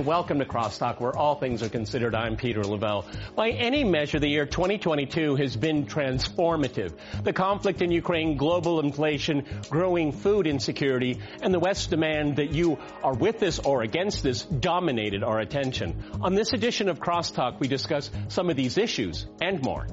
And welcome to Crosstalk, where all things are considered. I'm Peter Lavelle. By any measure, the year 2022 has been transformative. The conflict in Ukraine, global inflation, growing food insecurity, and the West's demand that you are with this or against this dominated our attention. On this edition of Crosstalk, we discuss some of these issues and more.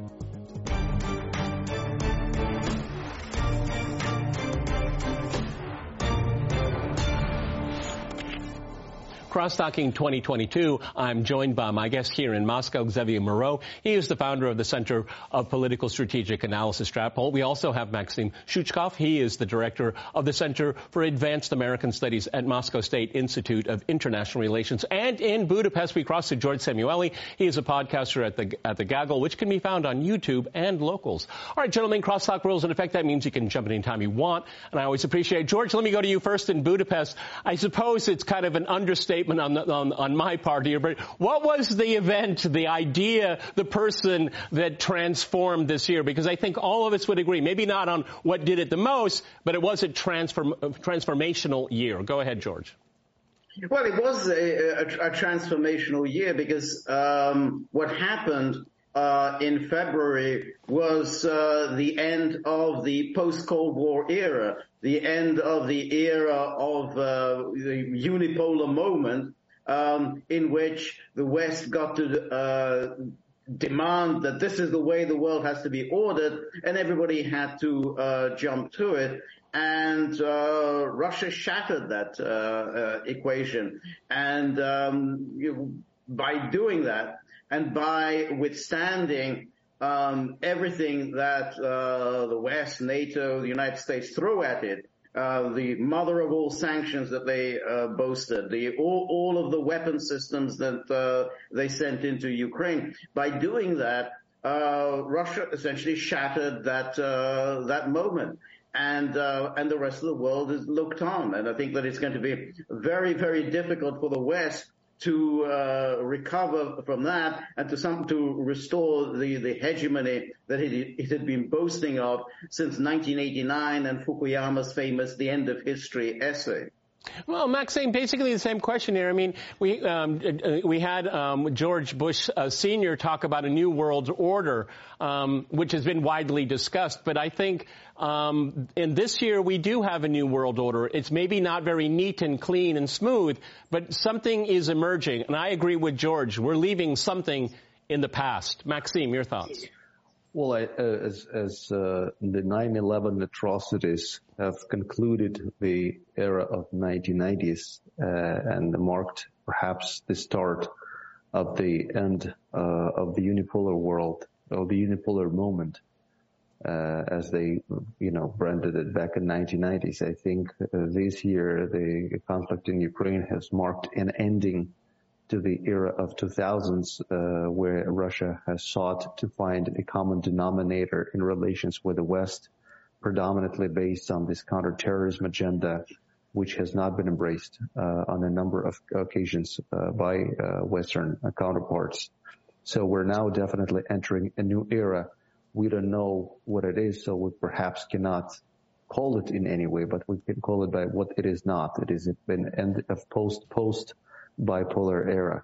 Crosstalking 2022, I'm joined by my guest here in Moscow, Xavier Moreau. He is the founder of the Center of Political Strategic Analysis, Stratpol. We also have Maxim Suchkov. He is the director of the Center for Advanced American Studies at Moscow State Institute of International Relations. And in Budapest, we cross to George Szamuely. He is a podcaster at the, at the Gaggle, which can be found on YouTube and locals. All right, gentlemen, crosstalk rules in effect. That means you can jump in anytime you want. And I always appreciate it. George, let me go to you first in Budapest. I suppose it's kind of an understatement statement on, the, on, on my part here, but what was the event, the idea, the person that transformed this year? Because I think all of us would agree, maybe not on what did it the most, but it was a transform, transformational year. Go ahead, George. Well, it was a, a, a transformational year because um, what happened uh, in February was uh, the end of the post-Cold War era, the end of the era of uh, the unipolar moment um, in which the West got to uh, demand that this is the way the world has to be ordered, and everybody had to uh, jump to it. And uh, Russia shattered that equation, and um, you, by doing that, and by withstanding um, everything that uh, the West, NATO, the United States threw at it, uh, the mother of all sanctions that they uh, boasted, the all, all, of the weapon systems that uh, they sent into Ukraine. By doing that, uh, Russia essentially shattered that uh, that moment and uh, and the rest of the world has looked on. And I think that it's going to be very very difficult for the West to uh, recover from that and to some to restore the, the hegemony that it, it, had been boasting of since 1989 and Fukuyama's famous "The End of History" essay. Well, Maxime, basically the same question here. I mean, we um, we had um, George Bush uh, Senior talk about a new world order, um, which has been widely discussed. But I think um, in this year we do have a new world order. It's maybe not very neat and clean and smooth, but something is emerging. And I agree with George. We're leaving something in the past. Maxime, your thoughts? Well, I, uh, as, as uh, the 9/11 atrocities have concluded the era of 1990s uh, and marked perhaps the start of the end uh, of the unipolar world, or the unipolar moment, uh, as they, you know, branded it back in 1990s. I think uh, this year the conflict in Ukraine has marked an ending to the era of 2000s, uh, where Russia has sought to find a common denominator in relations with the West, predominantly based on this counterterrorism agenda, which has not been embraced uh, on a number of occasions uh, by uh, Western counterparts. So we're now definitely entering a new era. We don't know what it is, so we perhaps cannot call it in any way, but we can call it by what it is not. It is an end of post post bipolar era.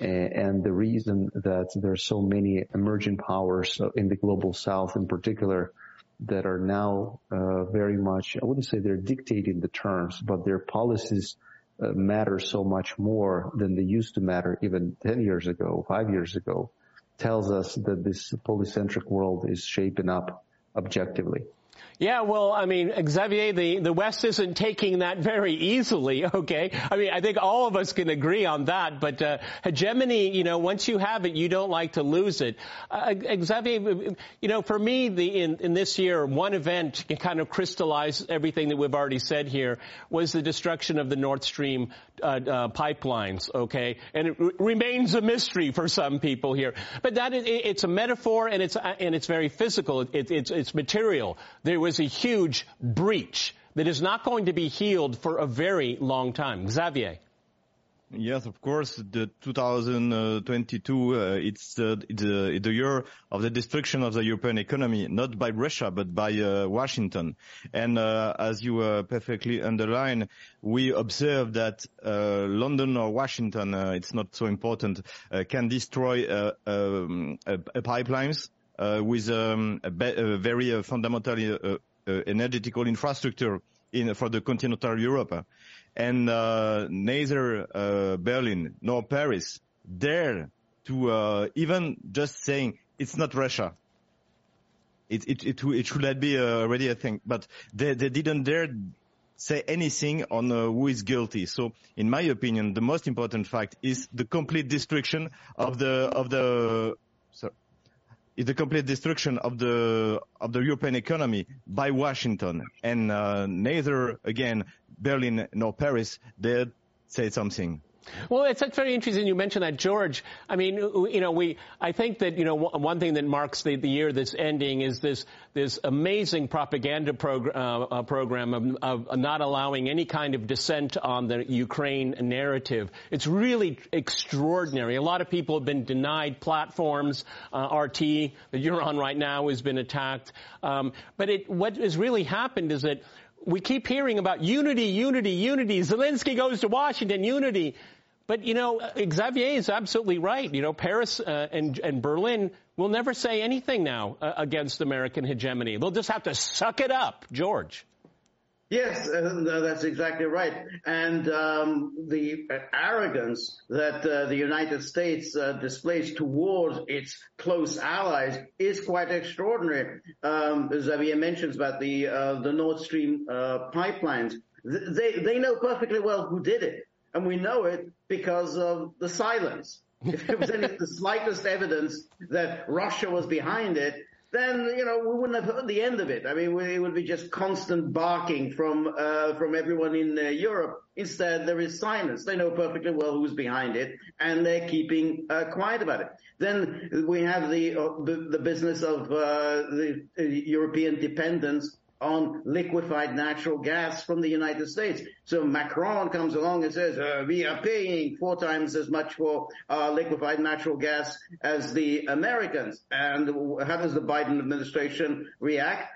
And the reason that there are so many emerging powers in the global south in particular that are now uh, very much, I wouldn't say they're dictating the terms, but their policies uh, matter so much more than they used to matter even 10 years ago, five years ago, tells us that this polycentric world is shaping up objectively. Yeah, well, I mean, Xavier, the, the West isn't taking that very easily, okay? I mean, I think all of us can agree on that, but uh, hegemony, you know, once you have it, you don't like to lose it. Uh, Xavier, you know, for me, the, in, in this year, one event can kind of crystallized everything that we've already said here was the destruction of the Nord Stream uh, uh pipelines, okay? And it r- remains a mystery for some people here. But that, it, it's a metaphor and it's, and it's very physical. It, it's, it's material. There was a huge breach that is not going to be healed for a very long time. Xavier. Yes, of course. The 2022, uh, it's uh, the, year of the destruction of the European economy, not by Russia, but by uh, Washington. And uh, as you uh, perfectly underline, we observe that uh, London or Washington, it's not so important, can destroy um, pipelines with um, a, a, very fundamental energetical infrastructure in for the continental Europe and uh, neither uh, Berlin nor Paris dare to uh, even just saying it's not Russia. It it it, it should be uh, already a thing, but they they didn't dare say anything on uh, who is guilty. So, in my opinion, the most important fact is the complete destruction of the of the sorry, is the complete destruction of the of the European economy by Washington, and uh, neither again Berlin nor Paris did say something. Well, it's very interesting you mentioned that, George. I mean, you know, we, I think that, you know, one thing that marks the, the year that's ending is this, this amazing propaganda progr- uh, uh, program of, of, not allowing any kind of dissent on the Ukraine narrative. It's really extraordinary. A lot of people have been denied platforms. Uh, RT that you're on right now has been attacked. Um, but it, what has really happened is that we keep hearing about unity, unity, unity. Zelensky goes to Washington, unity. But you know, Xavier is absolutely right. You know, Paris uh, and, and Berlin will never say anything now uh, against American hegemony. They'll just have to suck it up, George. Yes, uh, that's exactly right. And um, the arrogance that uh, the United States uh, displays towards its close allies is quite extraordinary. Um, Xavier mentions about the uh, the Nord Stream uh, pipelines. They they know perfectly well who did it, and we know it because of the silence. If there was any the slightest evidence that Russia was behind it, then you know we wouldn't have heard the end of it. I mean, it would be just constant barking from uh, from everyone in uh, Europe. Instead, there is silence. They know perfectly well who's behind it, and they're keeping uh, quiet about it. Then we have the uh, the, the, business of uh, the uh, European dependence on liquefied natural gas from the United States. So Macron comes along and says, uh, we are paying four times as much for uh, liquefied natural gas as the Americans. And how does the Biden administration react?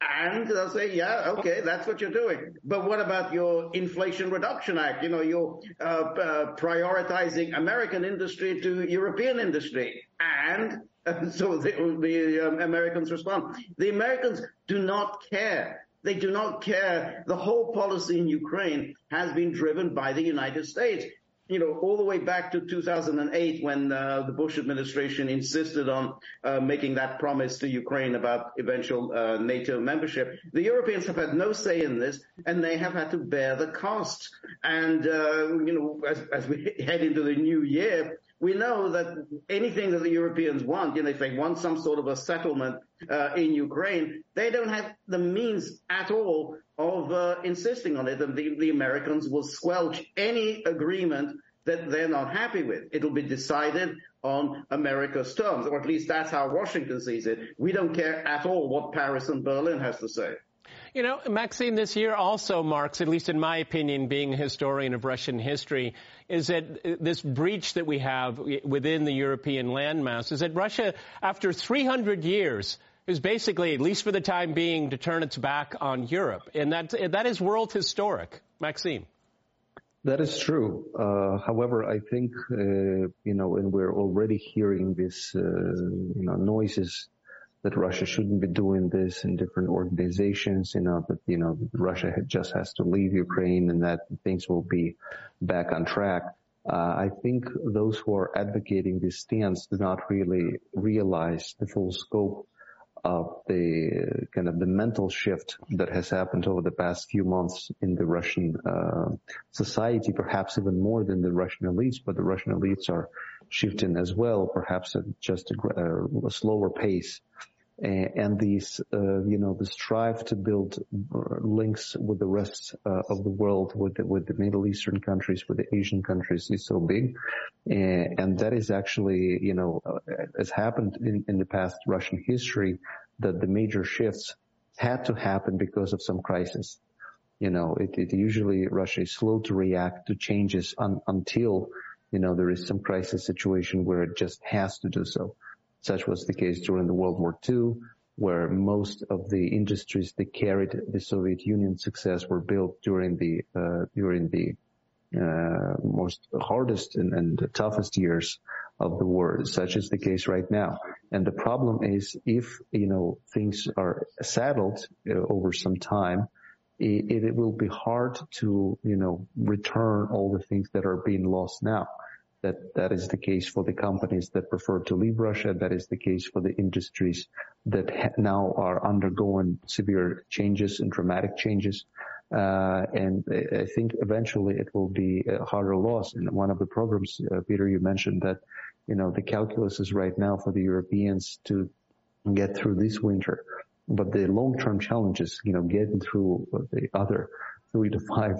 And they'll say, yeah, okay, that's what you're doing. But what about your Inflation Reduction Act? You know, you're uh, uh, prioritizing American industry to European industry. And so the, the um, Americans respond. The Americans do not care. They do not care. The whole policy in Ukraine has been driven by the United States. You know, all the way back to 2008 when uh, the Bush administration insisted on uh, making that promise to Ukraine about eventual uh, NATO membership. The Europeans have had no say in this and they have had to bear the cost. And, uh, you know, as, as we head into the new year, we know that anything that the Europeans want, you know, if they want some sort of a settlement uh, in Ukraine, they don't have the means at all of uh, insisting on it, and the, the Americans will squelch any agreement that they're not happy with. It'll be decided on America's terms, or at least that's how Washington sees it. We don't care at all what Paris and Berlin has to say. You know, Maxime, this year also marks, at least in my opinion, being a historian of Russian history, is that this breach that we have within the European landmass is that Russia, after 300 years, is basically, at least for the time being, to turn its back on Europe. And that, that is world historic. Maxime. That is true. Uh, however, I think, uh, you know, and we're already hearing these, uh, you know, noises that Russia shouldn't be doing this in different organizations, you know, that, you know, Russia just has to leave Ukraine and that things will be back on track. Uh, I think those who are advocating this stance do not really realize the full scope of the kind of the mental shift that has happened over the past few months in the Russian uh, society, perhaps even more than the Russian elites, but the Russian elites are shifting as well, perhaps at just a, a slower pace and these, uh, you know, the strive to build links with the rest uh, of the world, with the, with the Middle Eastern countries, with the Asian countries is so big. And that is actually, you know, uh, has happened in, in the past Russian history that the major shifts had to happen because of some crisis. You know, it, it usually Russia is slow to react to changes un, until, you know, there is some crisis situation where it just has to do so. Such was the case during the World War II, where most of the industries that carried the Soviet Union success were built during the uh, during the uh, most hardest and, and toughest years of the war. Such is the case right now. And the problem is if, you know, things are settled uh, over some time, it, it, will be hard to, you know, return all the things that are being lost now. That, that is the case for the companies that prefer to leave Russia. That is the case for the industries that ha- now are undergoing severe changes and dramatic changes. Uh, and I think eventually it will be a harder loss. In one of the programs, uh, Peter, you mentioned that, you know, the calculus is right now for the Europeans to get through this winter. But the long-term challenges, you know, getting through the other three to five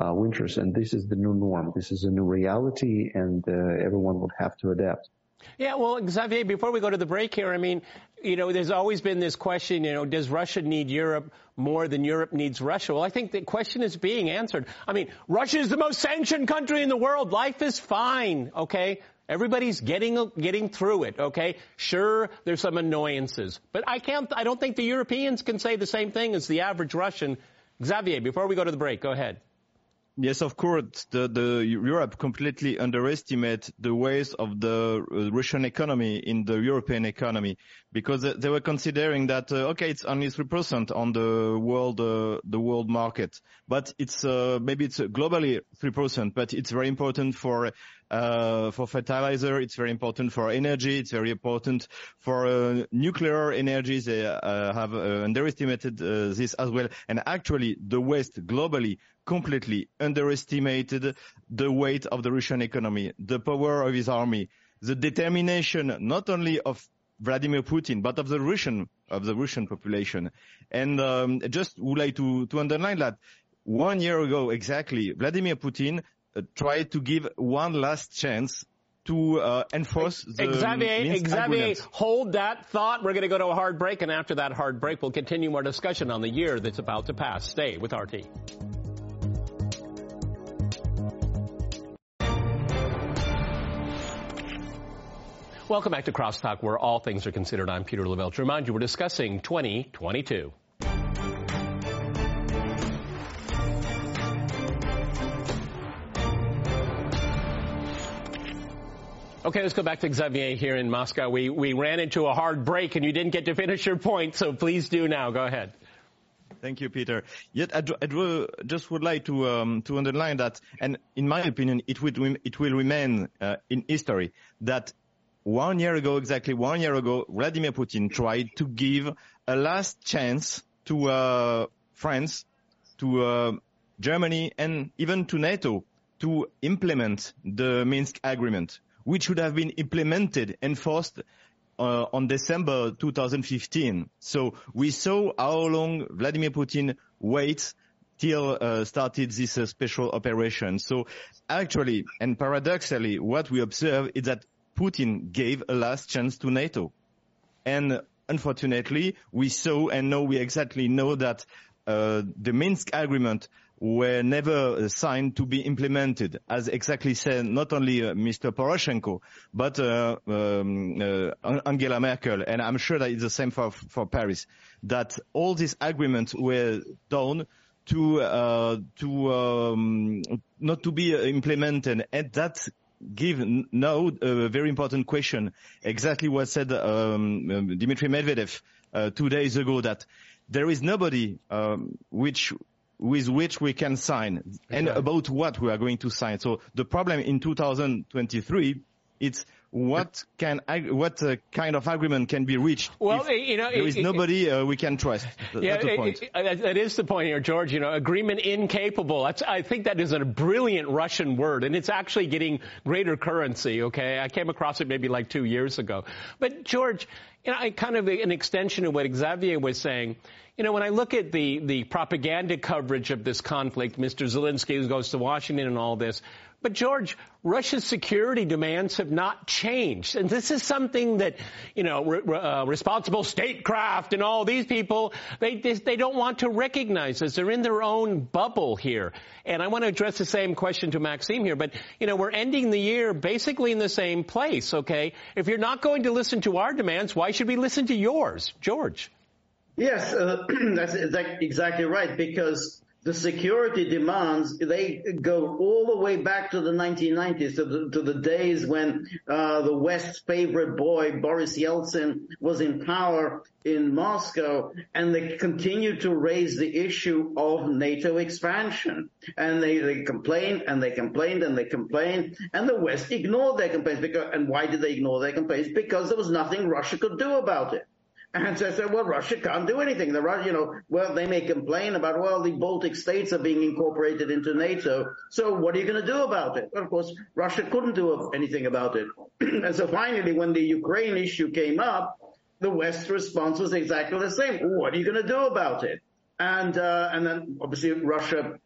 uh, winters, and this is the new norm. This is a new reality, and uh, everyone will have to adapt. Yeah, well, Xavier, before we go to the break here, I mean, you know, there's always been this question, you know, does Russia need Europe more than Europe needs Russia? Well, I think the question is being answered. I mean, Russia is the most sanctioned country in the world. Life is fine, okay? Everybody's getting getting through it, okay? Sure, there's some annoyances, but I can't. I don't think the Europeans can say the same thing as the average Russian. Xavier, before we go to the break, go ahead. Yes, of course, the, the Europe completely underestimate the weight of the uh, Russian economy in the European economy because they were considering that uh, okay, it's only three percent on the world uh, the world market, but it's uh, maybe it's globally three percent, but it's very important for uh, for fertilizer. It's very important for energy. It's very important for uh, nuclear energy. They uh, have uh, underestimated uh, this as well. And actually, the West globally completely underestimated the weight of the Russian economy, the power of his army, the determination not only of Vladimir Putin, but of the Russian of the Russian population. And um, just would like to to underline that one year ago exactly, Vladimir Putin uh, tried to give one last chance to uh, enforce the Xavier, Minsk Xavier, agreement. hold that thought. We're going to go to a hard break, and after that hard break, we'll continue our discussion on the year that's about to pass. Stay with RT. Welcome back to Crosstalk, where all things are considered. I'm Peter Lavelle. To remind you, we're discussing 2022. Okay, let's go back to Xavier here in Moscow. We, we ran into a hard break and you didn't get to finish your point, so please do now. Go ahead. Thank you, Peter. Yet I, just would like to um, to underline that, and in my opinion, it will it will remain uh, in history that one year ago, exactly one year ago, Vladimir Putin tried to give a last chance to uh, France, to uh, Germany, and even to NATO to implement the Minsk agreement which should have been implemented, enforced uh, on December 2015. So we saw how long Vladimir Putin waits till uh, started this uh, special operation. So actually, and paradoxically, what we observe is that Putin gave a last chance to NATO. And unfortunately, we saw and now we exactly know that uh, the Minsk agreement were never signed to be implemented, as exactly said not only uh, Mr. Poroshenko, but uh, um, uh, Angela Merkel, and I'm sure that it's the same for, for Paris, that all these agreements were done to uh, to um, not to be implemented, and that give now a very important question. Exactly what said um, um Dmitry Medvedev uh, two days ago that there is nobody um, which with which we can sign and about what we are going to sign. So the problem in 2023, it's what can what uh, kind of agreement can be reached? Well, you know, there is it, nobody uh, we can trust. yeah, the point. It, that is the point here, George. You know, agreement incapable. That's, I think that is a brilliant Russian word, and it's actually getting greater currency. Okay, I came across it maybe like two years ago. But George, you know, I kind of an extension of what Xavier was saying. You know, when I look at the, the propaganda coverage of this conflict, Mr. Zelensky goes to Washington and all this, But George, Russia's security demands have not changed. And this is something that, you know, re- uh, responsible statecraft and all these people, they, they don't want to recognize this. They're in their own bubble here. And I want to address the same question to Maxime here, but, you know, we're ending the year basically in the same place, okay? If you're not going to listen to our demands, why should we listen to yours? George. Yes, uh, that's exactly right, because the security demands, they go all the way back to the 1990s, to the, to the days when uh, the West's favorite boy, Boris Yeltsin, was in power in Moscow, and they continue to raise the issue of NATO expansion. And they, they complained, and they complained, and they complained, and the West ignored their complaints. Because, and why did they ignore their complaints? Because there was nothing Russia could do about it. And so I said, well, Russia can't do anything. The you know, well, they may complain about, well, the Baltic states are being incorporated into NATO. So what are you going to do about it? Well, of course, Russia couldn't do anything about it. and so finally, when the Ukraine issue came up, the West's response was exactly the same. What are you going to do about it? And, uh, and then obviously Russia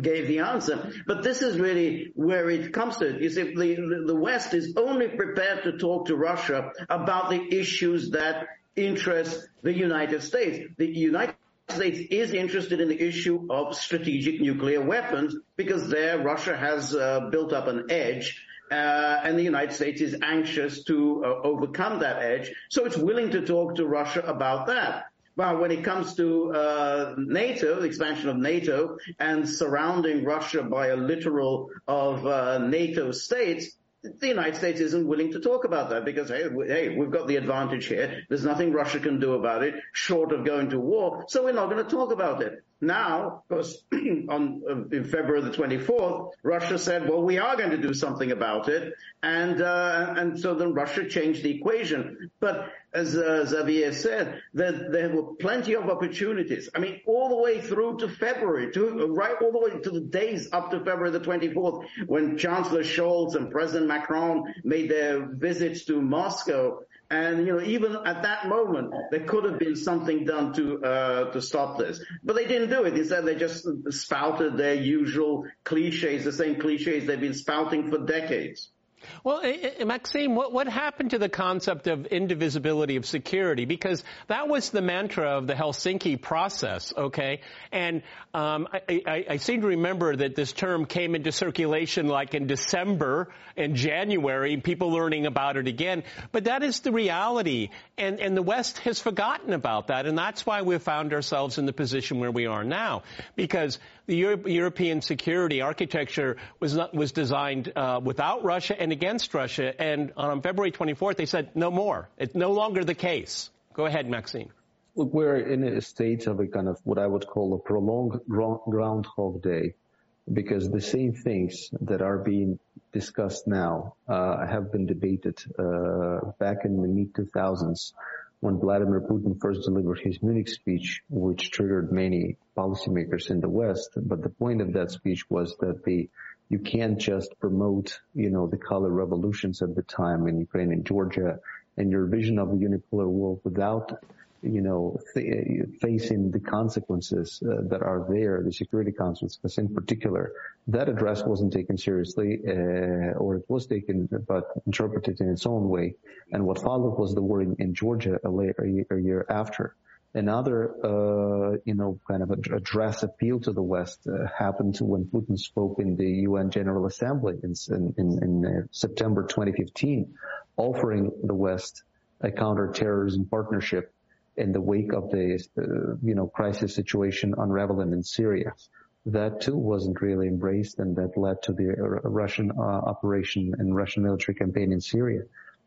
gave the answer. But this is really where it comes to. You see, the, the West is only prepared to talk to Russia about the issues that interest the United States. The United States is interested in the issue of strategic nuclear weapons because there Russia has uh, built up an edge. Uh, and the United States is anxious to uh, overcome that edge, so it's willing to talk to Russia about that. Well, when it comes to uh, NATO, the expansion of NATO, and surrounding Russia by a literal of uh, NATO states, the United States isn't willing to talk about that because hey, hey, we've got the advantage here. There's nothing Russia can do about it, short of going to war. So we're not going to talk about it. Now, of course, on uh, February the 24th, Russia said, "Well, we are going to do something about it," and uh, and so then Russia changed the equation. But as uh, Xavier said, that there were plenty of opportunities. I mean, all the way through to February, to right all the way to the days up to February the 24th, when Chancellor Scholz and President Macron made their visits to Moscow. And you know, even at that moment, there could have been something done to uh, to stop this, but they didn't do it. Instead, they just spouted their usual cliches, the same cliches they've been spouting for decades. Well, eh, eh, eh, Maxime, what, what happened to the concept of indivisibility of security? Because that was the mantra of the Helsinki process, okay? And um, I, I, I, seem to remember that this term came into circulation like in December and January, people learning about it again. But that is the reality, and, and the West has forgotten about that, and that's why we've found ourselves in the position where we are now. Because the Euro- European security architecture was not, was designed uh, without Russia and against Russia. And on February 24th, they said no more. It's no longer the case. Go ahead, Maxime. Look, we're in a state of a kind of what I would call a prolonged groundhog day, because the same things that are being discussed now uh, have been debated uh, back in the mid 2000s when Vladimir Putin first delivered his Munich speech, which triggered many policymakers in the West. But the point of that speech was that the you can't just promote, you know, the color revolutions at the time in Ukraine and Georgia and your vision of a unipolar world without you know, th- facing the consequences uh, that are there, the security consequences in particular. That address wasn't taken seriously, uh, or it was taken but interpreted in its own way. And what followed was the war in, in Georgia a, later, a, year after. Another, uh, you know, kind of address appeal to the West uh, happened when Putin spoke in the UN General Assembly in, in, in uh, September 2015, offering the West a counterterrorism partnership in the wake of the, uh, you know, crisis situation unraveling in Syria. That too wasn't really embraced and that led to the uh, Russian uh, operation and Russian military campaign in Syria.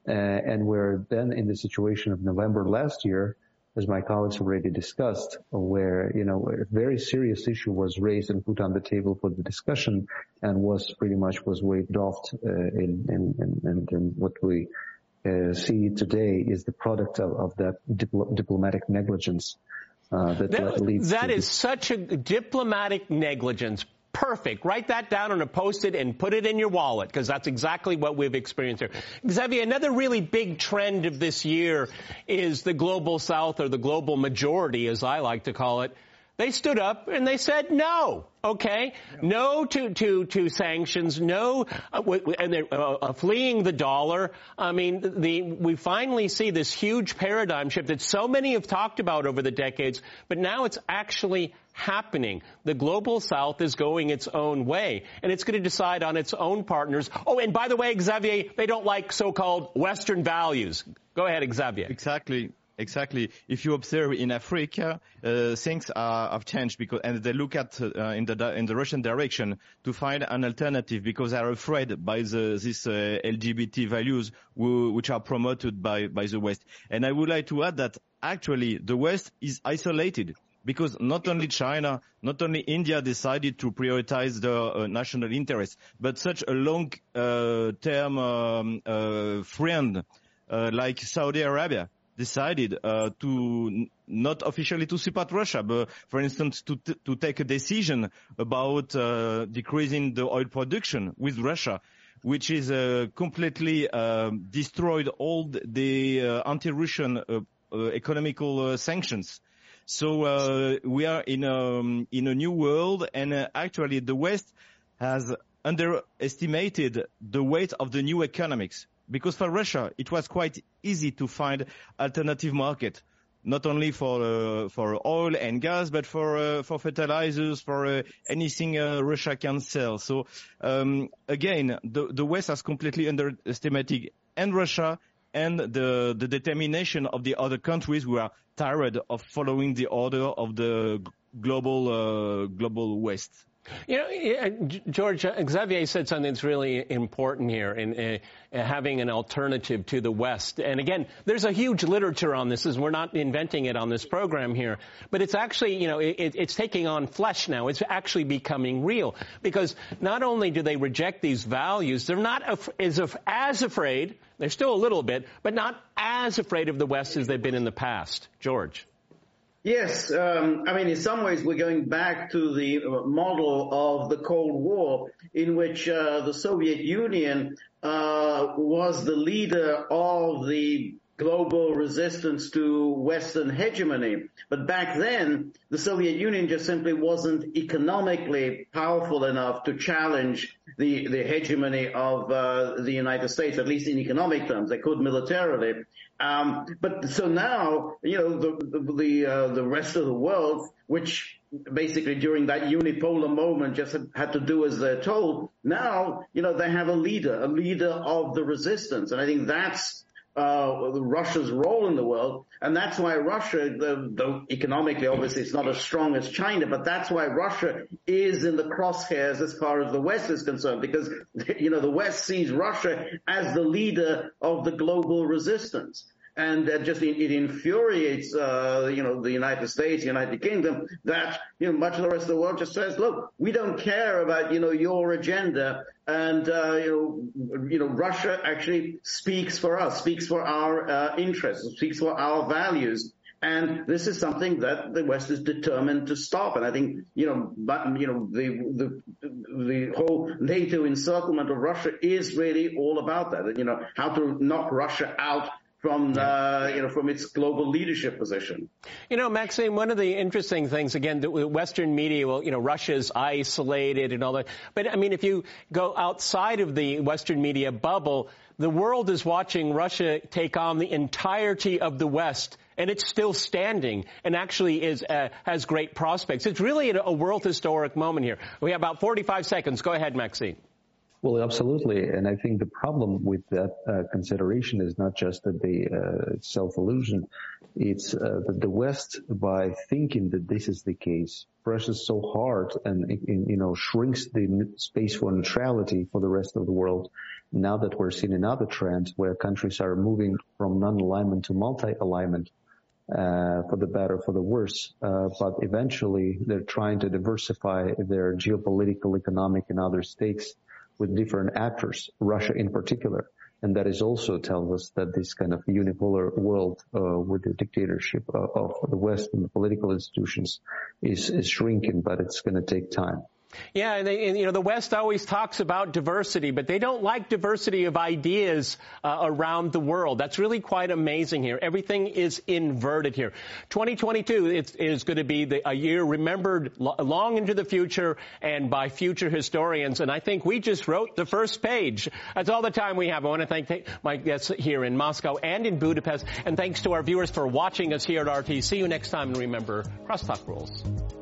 Uh, and we're then in the situation of November last year, as my colleagues already discussed, where, you know, a very serious issue was raised and put on the table for the discussion and was pretty much was waved off uh, in, in, in, in, what we uh, see today is the product of, of that dipl- diplomatic negligence uh, that, that, leads that is this. such a diplomatic negligence. Perfect. Write that down on a post-it and put it in your wallet because that's exactly what we've experienced here. Xavier, another really big trend of this year is the global south or the global majority, as I like to call it, they stood up and they said no. Okay, no to to to sanctions, no, uh, and they're uh, uh, fleeing the dollar. I mean, the we finally see this huge paradigm shift that so many have talked about over the decades, but now it's actually happening. The global south is going its own way, and it's going to decide on its own partners. Oh, and by the way, Xavier, they don't like so-called Western values. Go ahead, Xavier. Exactly. Exactly. If you observe in Africa, uh, things are, have changed because, and they look at uh, in the in the Russian direction to find an alternative because they are afraid by the this uh, LGBT values who, which are promoted by by the West. And I would like to add that actually the West is isolated because not only China, not only India decided to prioritize the uh, national interest, but such a long-term uh, um, uh, friend uh, like Saudi Arabia decided uh, to not officially to support Russia, but for instance to to take a decision about uh, decreasing the oil production with Russia, which is uh, completely uh, destroyed all the uh, anti-Russian uh, economical sanctions. So we are in a, um, in a new world, and actually the West has underestimated the weight of the new economics because for Russia it was quite easy to find alternative market, not only for uh, for oil and gas, but for uh, for fertilizers, for uh, anything uh, Russia can sell. So um, again, the the West has completely underestimated and Russia and the the determination of the other countries who are tired of following the order of the global uh, global West. You know, George, uh, Xavier said something that's really important here in having an alternative to the West. And again, there's a huge literature on this, as we're not inventing it on this program here. But it's actually, you know, it, it's taking on flesh now. It's actually becoming real. Because not only do they reject these values, they're not af- as, as afraid, they're still a little bit, but not as afraid of the West as they've been in the past. George. Yes, um, I mean, in some ways, we're going back to the model of the Cold War, in which uh, the Soviet Union uh, was the leader of the global resistance to Western hegemony. But back then, the Soviet Union just simply wasn't economically powerful enough to challenge the, the hegemony of uh, the United States, at least in economic terms. They could militarily. Um, but so now, you know, the the the, uh, the rest of the world, which basically during that unipolar moment just had, had, to do as they're told. Now, you know, they have a leader, a leader of the resistance, and I think that's uh, Russia's role in the world, and that's why Russia, though economically obviously it's not as strong as China, but that's why Russia is in the crosshairs as far as the West is concerned, because you know the West sees Russia as the leader of the global resistance and that just it, infuriates uh, you know the United States, the United Kingdom that you know much of the rest of the world just says, look, we don't care about you know your agenda, and uh, you know you know Russia actually speaks for us, speaks for our uh, interests, speaks for our values. And this is something that the West is determined to stop. And I think, you know, but, you know, the, the, the whole NATO encirclement of Russia is really all about that. You know, how to knock Russia out from uh, you know from its global leadership position. You know, Maxime, one of the interesting things again, the Western media, well, you know, Russia's isolated and all that. But I mean, if you go outside of the Western media bubble, the world is watching Russia take on the entirety of the West. And it's still standing, and actually is uh, has great prospects. It's really a world historic moment here. We have about 45 seconds. Go ahead, Maxime. Well, absolutely. And I think the problem with that uh, consideration is not just that the uh, self-illusion. It's uh, that the West, by thinking that this is the case, presses so hard and, you know, shrinks the space for neutrality for the rest of the world. Now that we're seeing another trend where countries are moving from non-alignment to multi-alignment, uh, for the better, for the worse. Uh, but eventually they're trying to diversify their geopolitical, economic and other stakes with different actors, Russia in particular. And that is also tells us that this kind of unipolar world uh, with the dictatorship uh, of the West and the political institutions is, is shrinking, but it's going to take time. Yeah, and, they, and, you know the West always talks about diversity, but they don't like diversity of ideas uh, around the world. That's really quite amazing here. Everything is inverted here. 2022 is, is going to be the, a year remembered lo- long into the future and by future historians. And I think we just wrote the first page. That's all the time we have. I want to thank my guests here in Moscow and in Budapest, and thanks to our viewers for watching us here at RT. See you next time, and remember, crosstalk rules.